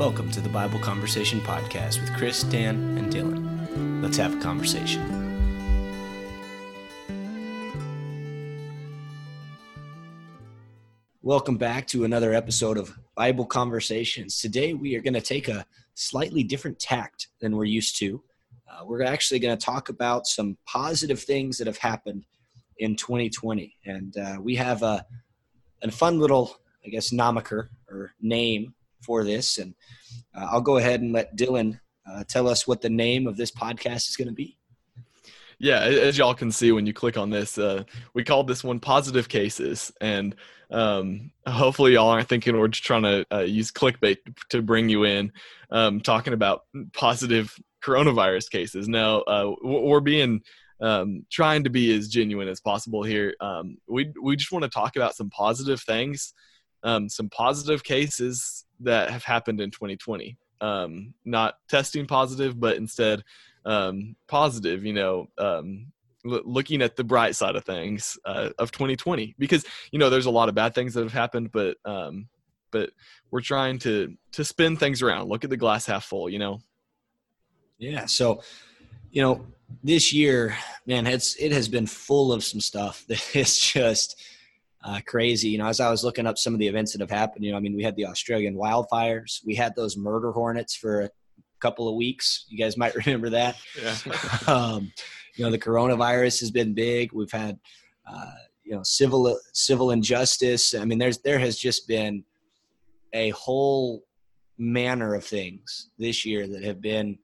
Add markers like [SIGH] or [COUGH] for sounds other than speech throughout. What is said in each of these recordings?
Welcome to the Bible Conversation Podcast with Chris, Dan, and Dylan. Let's have a conversation. Welcome back to another episode of Bible Conversations. Today we are going to take a slightly different tact than we're used to. Uh, we're actually going to talk about some positive things that have happened in 2020. And uh, we have a, a fun little, I guess, nomiker or name for this. And uh, I'll go ahead and let Dylan uh, tell us what the name of this podcast is going to be. Yeah, as y'all can see when you click on this, uh, we called this one positive cases. And um, hopefully, y'all aren't thinking we're just trying to uh, use clickbait to bring you in, um, talking about positive coronavirus cases. No, uh, we're being um, trying to be as genuine as possible here. Um, we we just want to talk about some positive things, um, some positive cases that have happened in 2020. Um, not testing positive, but instead um, positive. You know, um, l- looking at the bright side of things uh, of 2020, because you know there's a lot of bad things that have happened, but but we're trying to to spin things around. Look at the glass half full. You know. Yeah. So, you know, this year, man, it's it has been full of some stuff that [LAUGHS] is just uh, crazy. You know, as I was looking up some of the events that have happened, you know, I mean, we had the Australian wildfires, we had those murder hornets for a couple of weeks. You guys might [LAUGHS] remember that. Yeah. [LAUGHS] um, you know, the coronavirus has been big. We've had, uh, you know, civil civil injustice. I mean, there's there has just been a whole manner of things this year that have been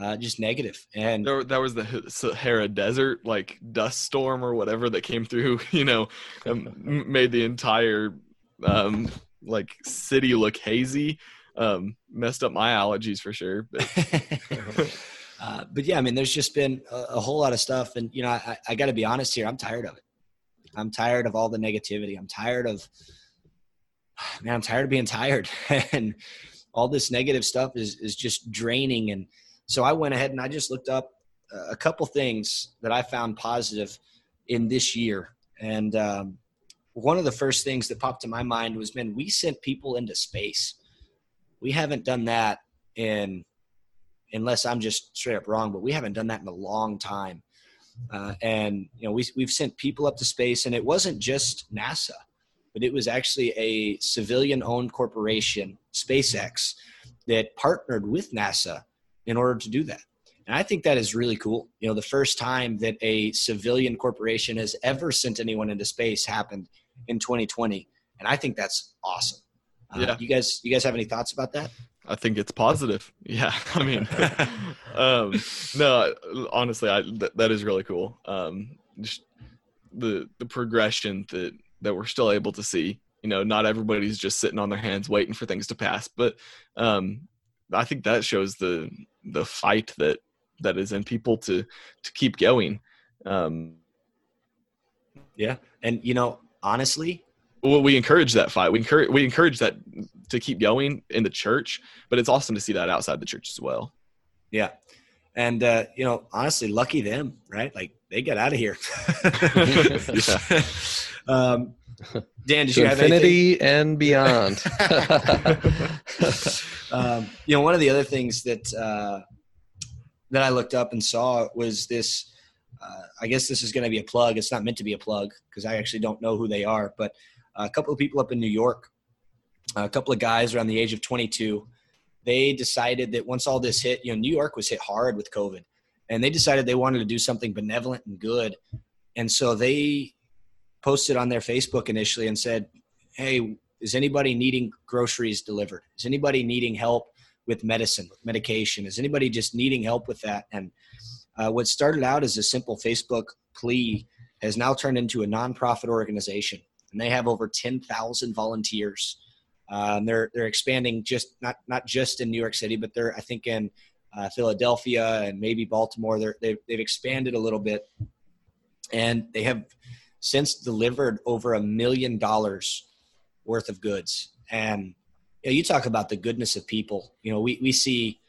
uh, just negative. And there, that was the Sahara Desert, like dust storm or whatever that came through. [LAUGHS] You know, made the entire um, like city look hazy. Um, messed up my allergies for sure. But. [LAUGHS] uh, but yeah, I mean, there's just been a, a whole lot of stuff, and you know, I, I got to be honest here. I'm tired of it. I'm tired of all the negativity. I'm tired of man. I'm tired of being tired, [LAUGHS] and all this negative stuff is is just draining and so I went ahead and I just looked up a couple things that I found positive in this year. And um, one of the first things that popped to my mind was, man, we sent people into space. We haven't done that in, unless I'm just straight up wrong, but we haven't done that in a long time. Uh, and you know, we we've sent people up to space, and it wasn't just NASA, but it was actually a civilian-owned corporation, SpaceX, that partnered with NASA in order to do that. And I think that is really cool. You know, the first time that a civilian corporation has ever sent anyone into space happened in 2020, and I think that's awesome. Uh, yeah. You guys, you guys have any thoughts about that? I think it's positive. [LAUGHS] Yeah. I mean, [LAUGHS] um, no, honestly, I, th- that is really cool. Um, just the, the progression that, that we're still able to see, you know, not everybody's just sitting on their hands waiting for things to pass, but, um, I think that shows the the fight that that is in people to to keep going. Um, yeah, and you know, honestly, well, we encourage that fight. We encourage we encourage that to keep going in the church, but it's awesome to see that outside the church as well. Yeah, and uh, you know, honestly, lucky them, right? Like they get out of here. [LAUGHS] um, Dan, did you have infinity anything? and beyond? [LAUGHS] um, you know, one of the other things that uh, that I looked up and saw was this. Uh, I guess this is going to be a plug. It's not meant to be a plug because I actually don't know who they are, but a couple of people up in New York, a couple of guys around the age of 22, they decided that once all this hit, you know, New York was hit hard with COVID, and they decided they wanted to do something benevolent and good, and so they posted on their Facebook initially and said, "Hey, is anybody needing groceries delivered? Is anybody needing help with medicine, with medication? Is anybody just needing help with that?" And uh, what started out as a simple Facebook plea has now turned into a nonprofit organization, and they have over 10,000 volunteers. Uh, they're they're expanding just not not just in New York City, but they're I think in uh, Philadelphia and maybe Baltimore. They're, they've they've expanded a little bit, and they have since delivered over a million dollars worth of goods. And you, know, you talk about the goodness of people. You know, we, we see,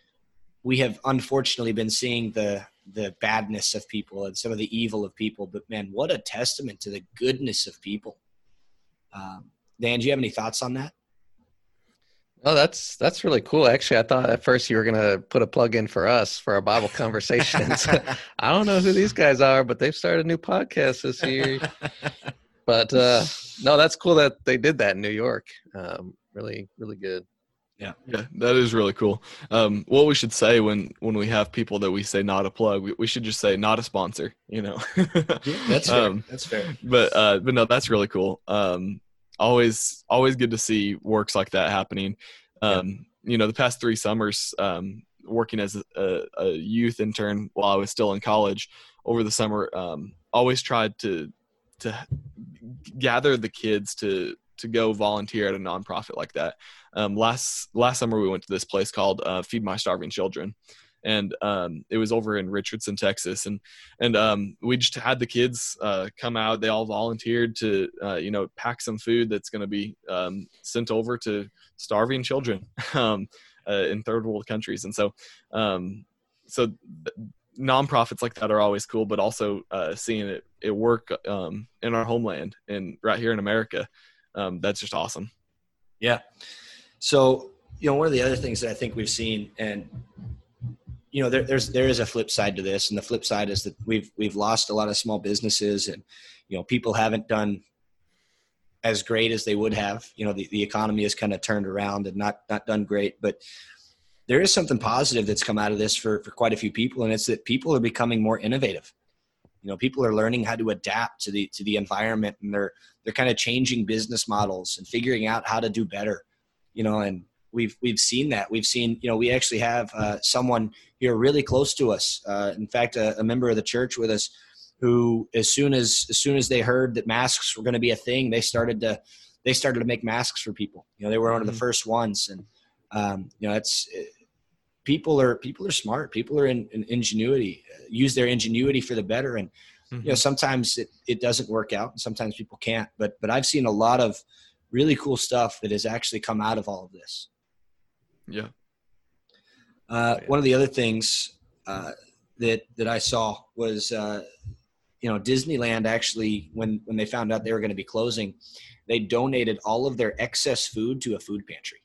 we have unfortunately been seeing the the badness of people and some of the evil of people. But man, what a testament to the goodness of people. Um, Dan, do you have any thoughts on that? Oh, that's that's really cool. Actually, I thought at first you were gonna put a plug in for us for our Bible conversations. [LAUGHS] I don't know who these guys are, but they've started a new podcast this year. but uh, no, that's cool that they did that in New York. Um, really, really good. Yeah, yeah, that is really cool. Um, what we should say when when we have people that we say not a plug, we, we should just say not a sponsor. You know, [LAUGHS] yeah, that's fair. Um, that's fair. But uh, but no, that's really cool. Um, always always good to see works like that happening. Um, yeah. You know, the past three summers, um, working as a, a, youth intern while I was still in college over the summer, um, always tried to to gather the kids to to go volunteer at a nonprofit like that. Um, last last summer we went to this place called uh, Feed My Starving Children, and um, it was over in Richardson, Texas, and and um, we just had the kids uh, come out. They all volunteered to uh, you know pack some food that's going to be um, sent over to starving children [LAUGHS] um, uh, in third world countries, and so um, so nonprofits like that are always cool, but also uh, seeing it it work um, in our homeland and right here in America, that's just awesome. Yeah. So you know, one of the other things that I think we've seen, and you know there, there's there is a flip side to this and the flip side is that we've we've lost a lot of small businesses and you know people haven't done as great as they would have. You know the, the economy has kind of turned around and not not done great but there is something positive that's come out of this for for quite a few people and it's that people are becoming more innovative. You know people are learning how to adapt to the to the environment and they're they're kind of changing business models and figuring out how to do better you know and we've we've seen that. We've seen, you know, we actually have uh, someone here really close to us. Uh, in fact, a, a, member of the church with us, who as soon as as soon as they heard that masks were going to be a thing, they started to they started to make masks for people. You know, they were one of the mm-hmm. first ones, and um, you know, it's it, people are people are smart. People are in, in ingenuity, uh, use their ingenuity for the better, and mm-hmm. you know, mm-hmm. sometimes it, it doesn't work out, and sometimes people can't. But but I've seen a lot of really cool stuff that has actually come out of all of this. Yeah. Uh, one of the other things uh, that that I saw was, uh, you know, Disneyland actually when when they found out they were going to be closing, they donated all of their excess food to a food pantry.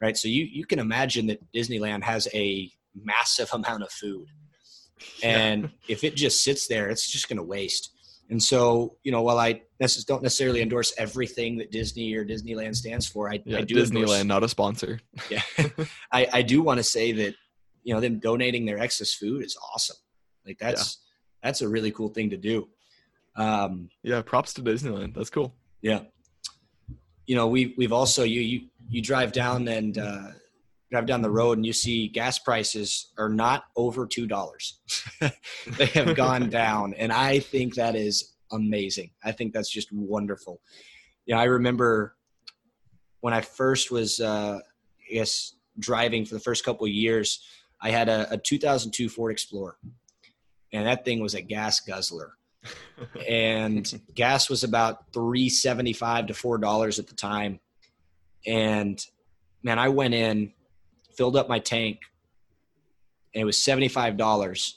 Right. So you you can imagine that Disneyland has a massive [LAUGHS] amount of food, and yeah. if it just sits there, it's just going to waste. And so, you know, while I don't necessarily endorse everything that Disney or Disneyland stands for, I, yeah, I do Disneyland, endorse, not a sponsor. [LAUGHS] yeah, [LAUGHS] I, I do want to say that you know them donating their excess food is awesome. Like that's yeah. that's a really cool thing to do. Um, yeah, props to Disneyland. That's cool. Yeah, you know we we've also you you you drive down and uh, drive down the road and you see gas prices are not over two dollars. [LAUGHS] They have gone [LAUGHS] down and i think that is amazing. I think that's just wonderful. Yeah you know, i remember when i first was uh, i guess driving for the first couple of years i had a, a 2002 ford explorer and that thing was a gas guzzler. [LAUGHS] And gas was about 375 to four dollars at the time. And man i went in filled up my tank and it was $75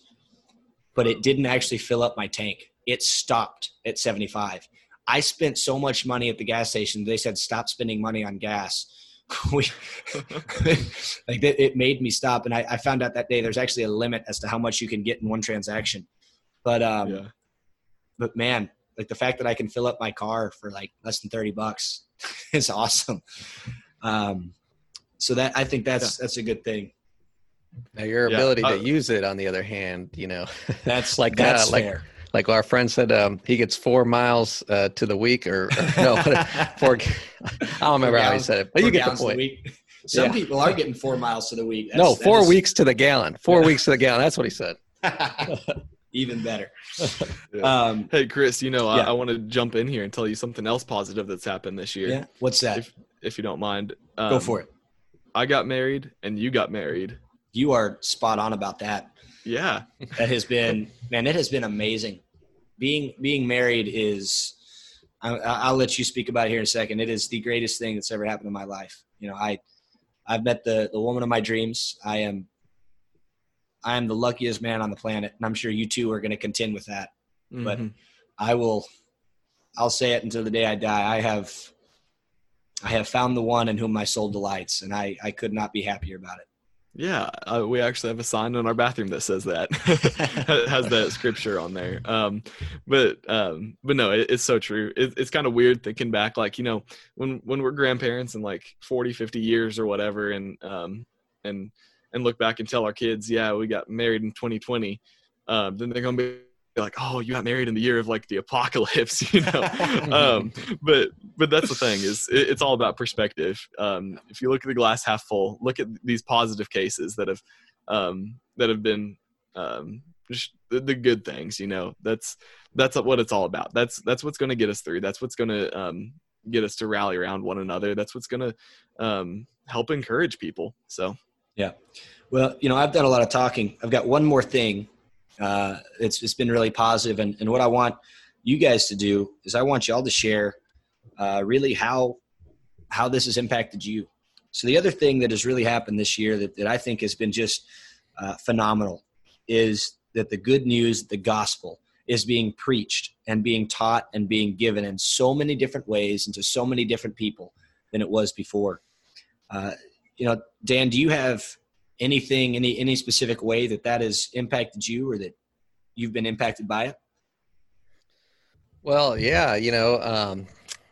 but it didn't actually fill up my tank. It stopped at 75 i spent so much money at the gas station they said stop spending money on gas. [LAUGHS] We [LAUGHS] like it, it made me stop and I, I, found out that day there's actually a limit as to how much you can get in one transaction. But um yeah. but man like the fact that i can fill up my car for like less than 30 bucks [LAUGHS] is awesome. Um so that I think that's yeah. that's a good thing. Now your ability yeah. uh, to use it, on the other hand, you know, [LAUGHS] that's like that's uh, like like our friend said, um, he gets four miles uh, to the week, or, or [LAUGHS] no, [LAUGHS] four. I don't remember how he said it, but you get the point. Some yeah. people are getting four miles to the week. That's, no, four is... weeks to the gallon. Four weeks to the gallon. That's what he said. Even better. Yeah. Um, hey, Chris, you know, I, I want to jump in here and tell you something else positive that's happened this year. Yeah. What's that? If, if you don't mind. Um, Go for it. I got married and you got married. You are spot on about that. Yeah. that has been man, it has been amazing. Being being married is I, will let you speak about it here in a second. It is the greatest thing that's ever happened in my life. You know, I I've met the the woman of my dreams. I am I am the luckiest man on the planet, and I'm sure you two are going to contend with that. Mm-hmm. But I will I'll say it until the day I die. I have I have found the one in whom my soul delights, and I, I could not be happier about it. Yeah, uh, we actually have a sign in our bathroom that says that [LAUGHS] has that scripture on there. Um, but um, but no, it, it's so true. It, it's kind of weird thinking back, like you know, when when we're grandparents in like 40, 50 years or whatever, and um, and and look back and tell our kids, yeah, we got married in 2020. Um, then they're gonna be like, oh, you got married in the year of like the apocalypse, [LAUGHS] you know. [LAUGHS] um, but but that's the thing is it, it's all about perspective. Um, if you look at the glass half full, look at these positive cases that have um, that have been um, just the, the, good things. You know, that's that's what it's all about. That's that's what's going to get us through. That's what's going to um, get us to rally around one another. That's what's going to um, help encourage people. So yeah. Well, you know, I've done a lot of talking. I've got one more thing uh, it's it's been really positive. And and what I want you guys to do is I want y'all to share uh, really how how this has impacted you. So the other thing that has really happened this year that, that I think has been just uh, phenomenal is that the good news, the gospel, is being preached and being taught and being given in so many different ways and to so many different people than it was before. Uh, you know, Dan, do you have anything any any specific way that that has impacted you or that you've been impacted by it? Well yeah you know um,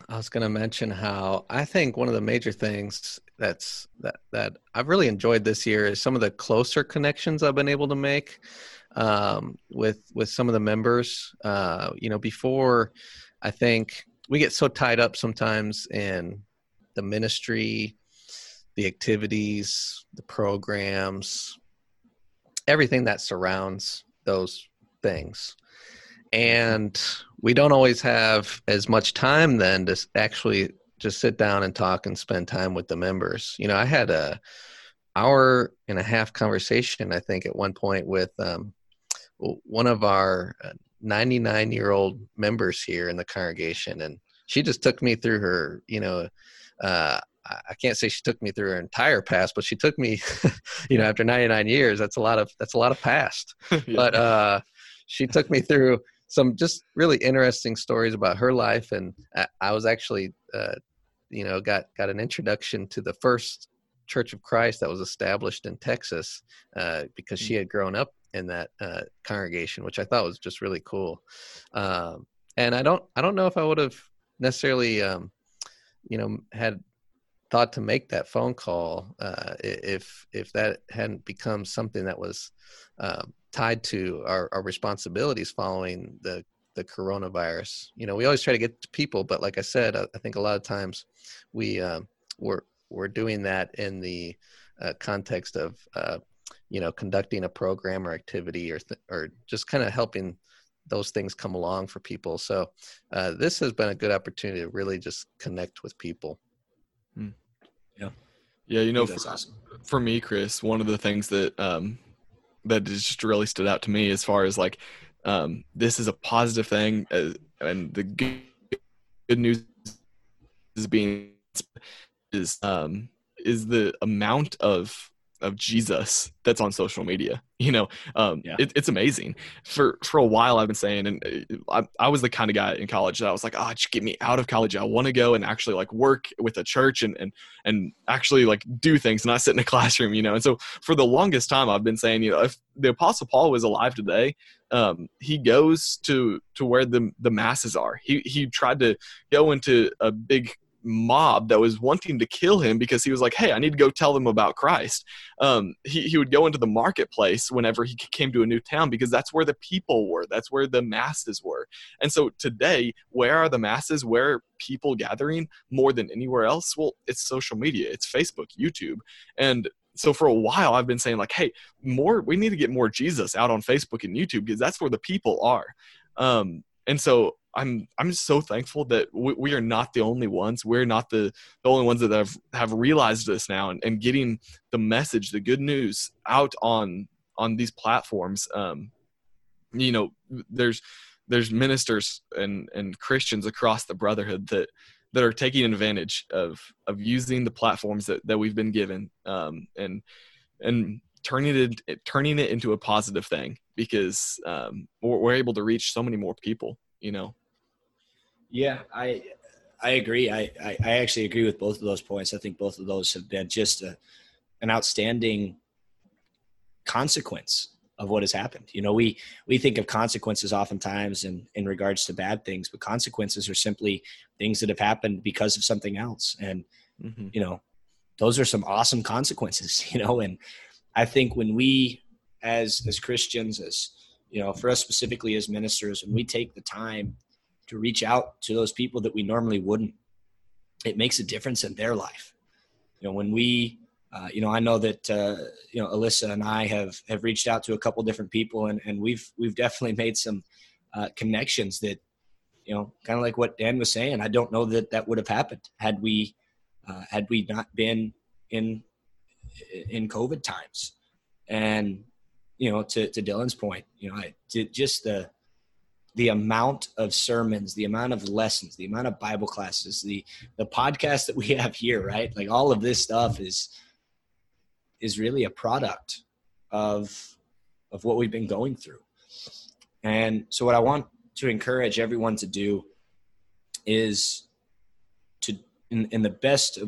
i was going to mention how i think one of the major things that's that that i've really enjoyed this year is some of the closer connections i've been able to make um, with with some of the members. Uh, you know before i think we get so tied up sometimes in the ministry the activities, the programs, everything that surrounds those things. And we don't always have as much time then to actually just sit down and talk and spend time with the members. You know, I had a hour and a half conversation, I think, at one point with um, one of our 99 year old members here in the congregation, and she just took me through her, you know, uh, I can't say she took me through her entire past, but she took me, [LAUGHS] you know, after 99 years, that's a lot of, that's a lot of past, [LAUGHS] yeah. but, uh, she took me through some just really interesting stories about her life. And I, I was actually, uh, you know, got, got an introduction to the first church of Christ that was established in Texas, uh, because she mm. had grown up in that, uh, congregation, which I thought was just really cool. Um, and I don't, I don't know if I would have necessarily, um, you know, had thought to make that phone call uh, if if that hadn't become something that was uh, tied to our, our responsibilities following the the coronavirus. You know, we always try to get to people, but like I said, I, I think a lot of times we uh, we're we're doing that in the uh, context of uh, you know conducting a program or activity or th- or just kind of helping those things come along for people. So this has been a good opportunity to really just connect with people. Yeah. Yeah, you know, for, awesome. for, me, Chris, one of the things that um, that just really stood out to me as far as like um, this is a positive thing, uh, and the good, good news is being is um, is the amount of of Jesus that's on social media. [LAUGHS] You know, um, yeah. it, it's amazing. For for a while, I've been saying, and uh, I, I was the kind of guy in college that I was like, oh, just get me out of college. I want to go and actually like work with a church and and and actually like do things, not sit in a [LAUGHS] classroom. You know, and so for the longest time, I've been saying, you know, if the Apostle Paul was alive today, um, he goes to to where the the masses are. He he tried to go into a big mob that was wanting to kill him because he was like, "Hey, I need to go tell them about Christ." Um, he he would go into the marketplace whenever he came to a new town because that's where the people were, that's where the masses were. And so today, where are the masses? Where are people gathering more than anywhere else? Well, it's social media, it's Facebook, YouTube, and so for a while i've been saying like hey more we need to get more jesus out on facebook and youtube because that's where the people are um, and so I'm I'm so thankful that we, we, are not the only ones. We're not the, the only ones that have, have realized this now and, and getting the message, the good news out on on these platforms. Um, you know, there's there's ministers and and Christians across the brotherhood that that are taking advantage of of using the platforms that, that we've been given um, and and turning it turning it into a positive thing because um, we're, we're able to reach so many more people you know yeah, I I agree. I, I, I actually agree with both of those points. I think both of those have been just a, an outstanding consequence of what has happened. You know, we we think of consequences oftentimes in in regards to bad things, but consequences are simply things that have happened because of something else. And mm-hmm. you know, those are some awesome consequences. [LAUGHS] You know, and I think when we as as Christians, as you know, for us specifically as ministers, when we take the time to reach out to those people that we normally wouldn't, it makes a difference in their life. You know, when we uh, you know, I know that uh, you know Alyssa and I have have reached out to a couple different people, and and we've we've definitely made some uh, connections that you know, kind of like what Dan was saying. I don't know that that would have happened had we uh, had we not been in in COVID times. And you know, to to Dylan's point, you know, I just the the amount of sermons, the amount of lessons, the amount of Bible classes, the the podcast that we [LAUGHS] have here, right? Like all of this stuff is is really a product of of what we've been going through. And so what I want to encourage everyone to do is to in, in the best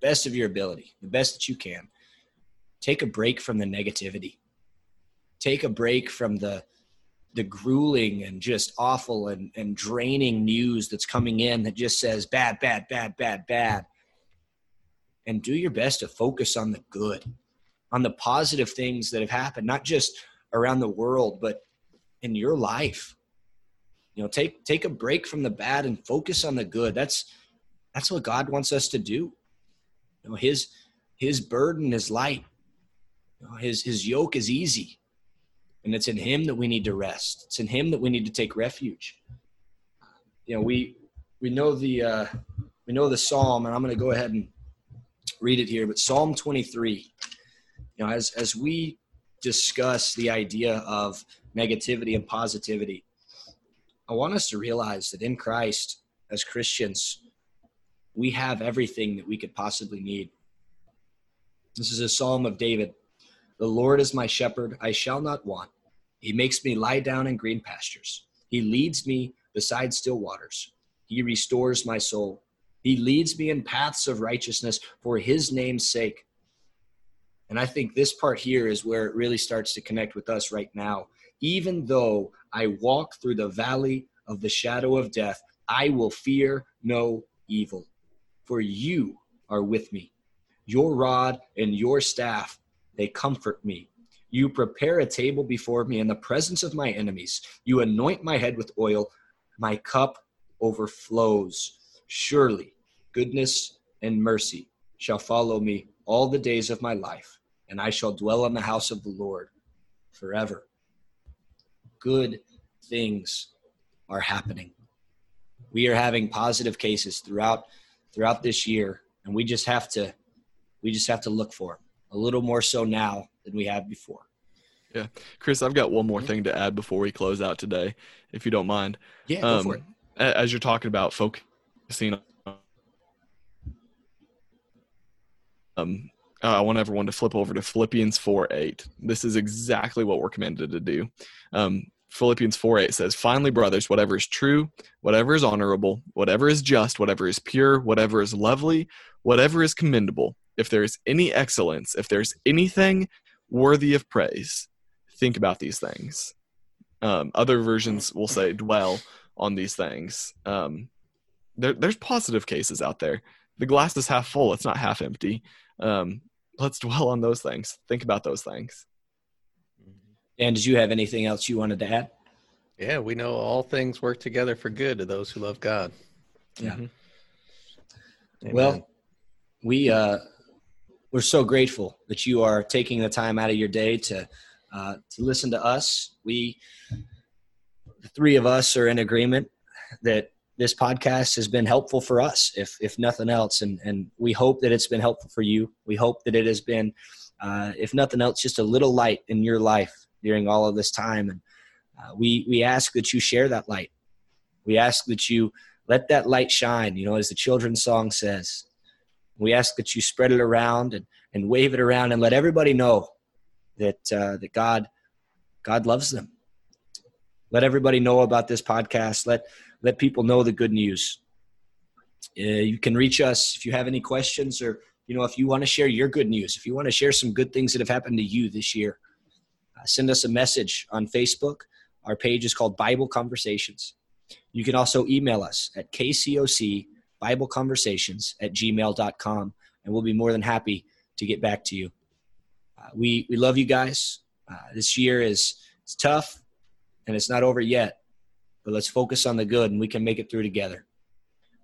best of your ability, the best that you can, take a break from the negativity. Take a break from the the grueling and just awful and, and draining news that's coming in that just says bad, bad, bad, bad, bad and do your best to focus on the good, on the positive things that have happened, not just around the world, but in your life. You know, take take a break from the bad and focus on the good. That's that's what God wants us to do. You know, his his burden is light. You know, his his yoke is easy. And it's in him that we need to rest. It's in him that we need to take refuge. You know, we we know the uh we know the psalm, and I'm gonna go ahead and read it here, but Psalm 23. You know, as as we discuss the idea of negativity and positivity, I want us to realize that in Christ, as Christians, we have everything that we could possibly need. This is a psalm of David. The Lord is my shepherd, I shall not want. He makes me lie down in green pastures. He leads me beside still waters. He restores my soul. He leads me in paths of righteousness for his name's sake. And I think this part here is where it really starts to connect with us right now. Even though I walk through the valley of the shadow of death, I will fear no evil, for you are with me. Your rod and your staff, they comfort me. You prepare a table before me in the presence of my enemies. You anoint my head with oil. My cup overflows. Surely goodness and mercy shall follow me all the days of my life, and I shall dwell in the house of the Lord forever. Good things are happening. We are having positive cases throughout throughout this year, and we just have to we just have to look for them a little more so now than we have before. Yeah, Chris, I've got one more thing to add before we close out today, if you don't mind. Yeah, go um, for it. As you're talking about focusing um, I want everyone to flip over to Philippians 4 8. This is exactly what we're commanded to do. Um, Philippians 4 8 says, Finally, brothers, whatever is true, whatever is honorable, whatever is just, whatever is pure, whatever is lovely, whatever is commendable, if there is any excellence, if there's anything worthy of praise, think about these things. Um, other versions will say, dwell on these things. Um, there, there's positive cases out there. The glass is half full, it's not half empty um, let's dwell on those things. Think about those things. And did you have anything else you wanted to add? Yeah, we know all things work together for good to those who love God. Yeah. Mm-hmm. Well, we uh, we're so grateful that you are taking the time out of your day to uh, to listen to us. We, the three of us, are in agreement that this podcast has been helpful for us, if if nothing else, and and we hope that it's been helpful for you. We hope that it has been, uh, if nothing else, just a little light in your life during all of this time. And uh, we we ask that you share that light. We ask that you let that light shine. You know, as the children's song says. We ask that you spread it around and, and wave it around and let everybody know that uh, that God God loves them. Let everybody know about this podcast. Let let people know the good news. Uh, you can reach us if you have any questions or you know if you want to share your good news if you want to share some good things that have happened to you this year uh, send us a message on facebook our page is called bible conversations you can also email us at kcoc bible conversations at gmail.com and we'll be more than happy to get back to you uh, we, we love you guys uh, this year is it's tough and it's not over yet but let's focus on the good and we can make it through together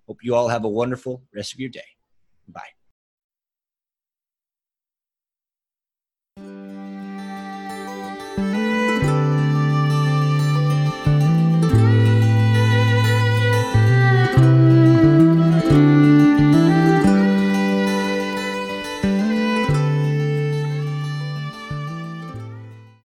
Hope you all have a wonderful rest of your day. Bye.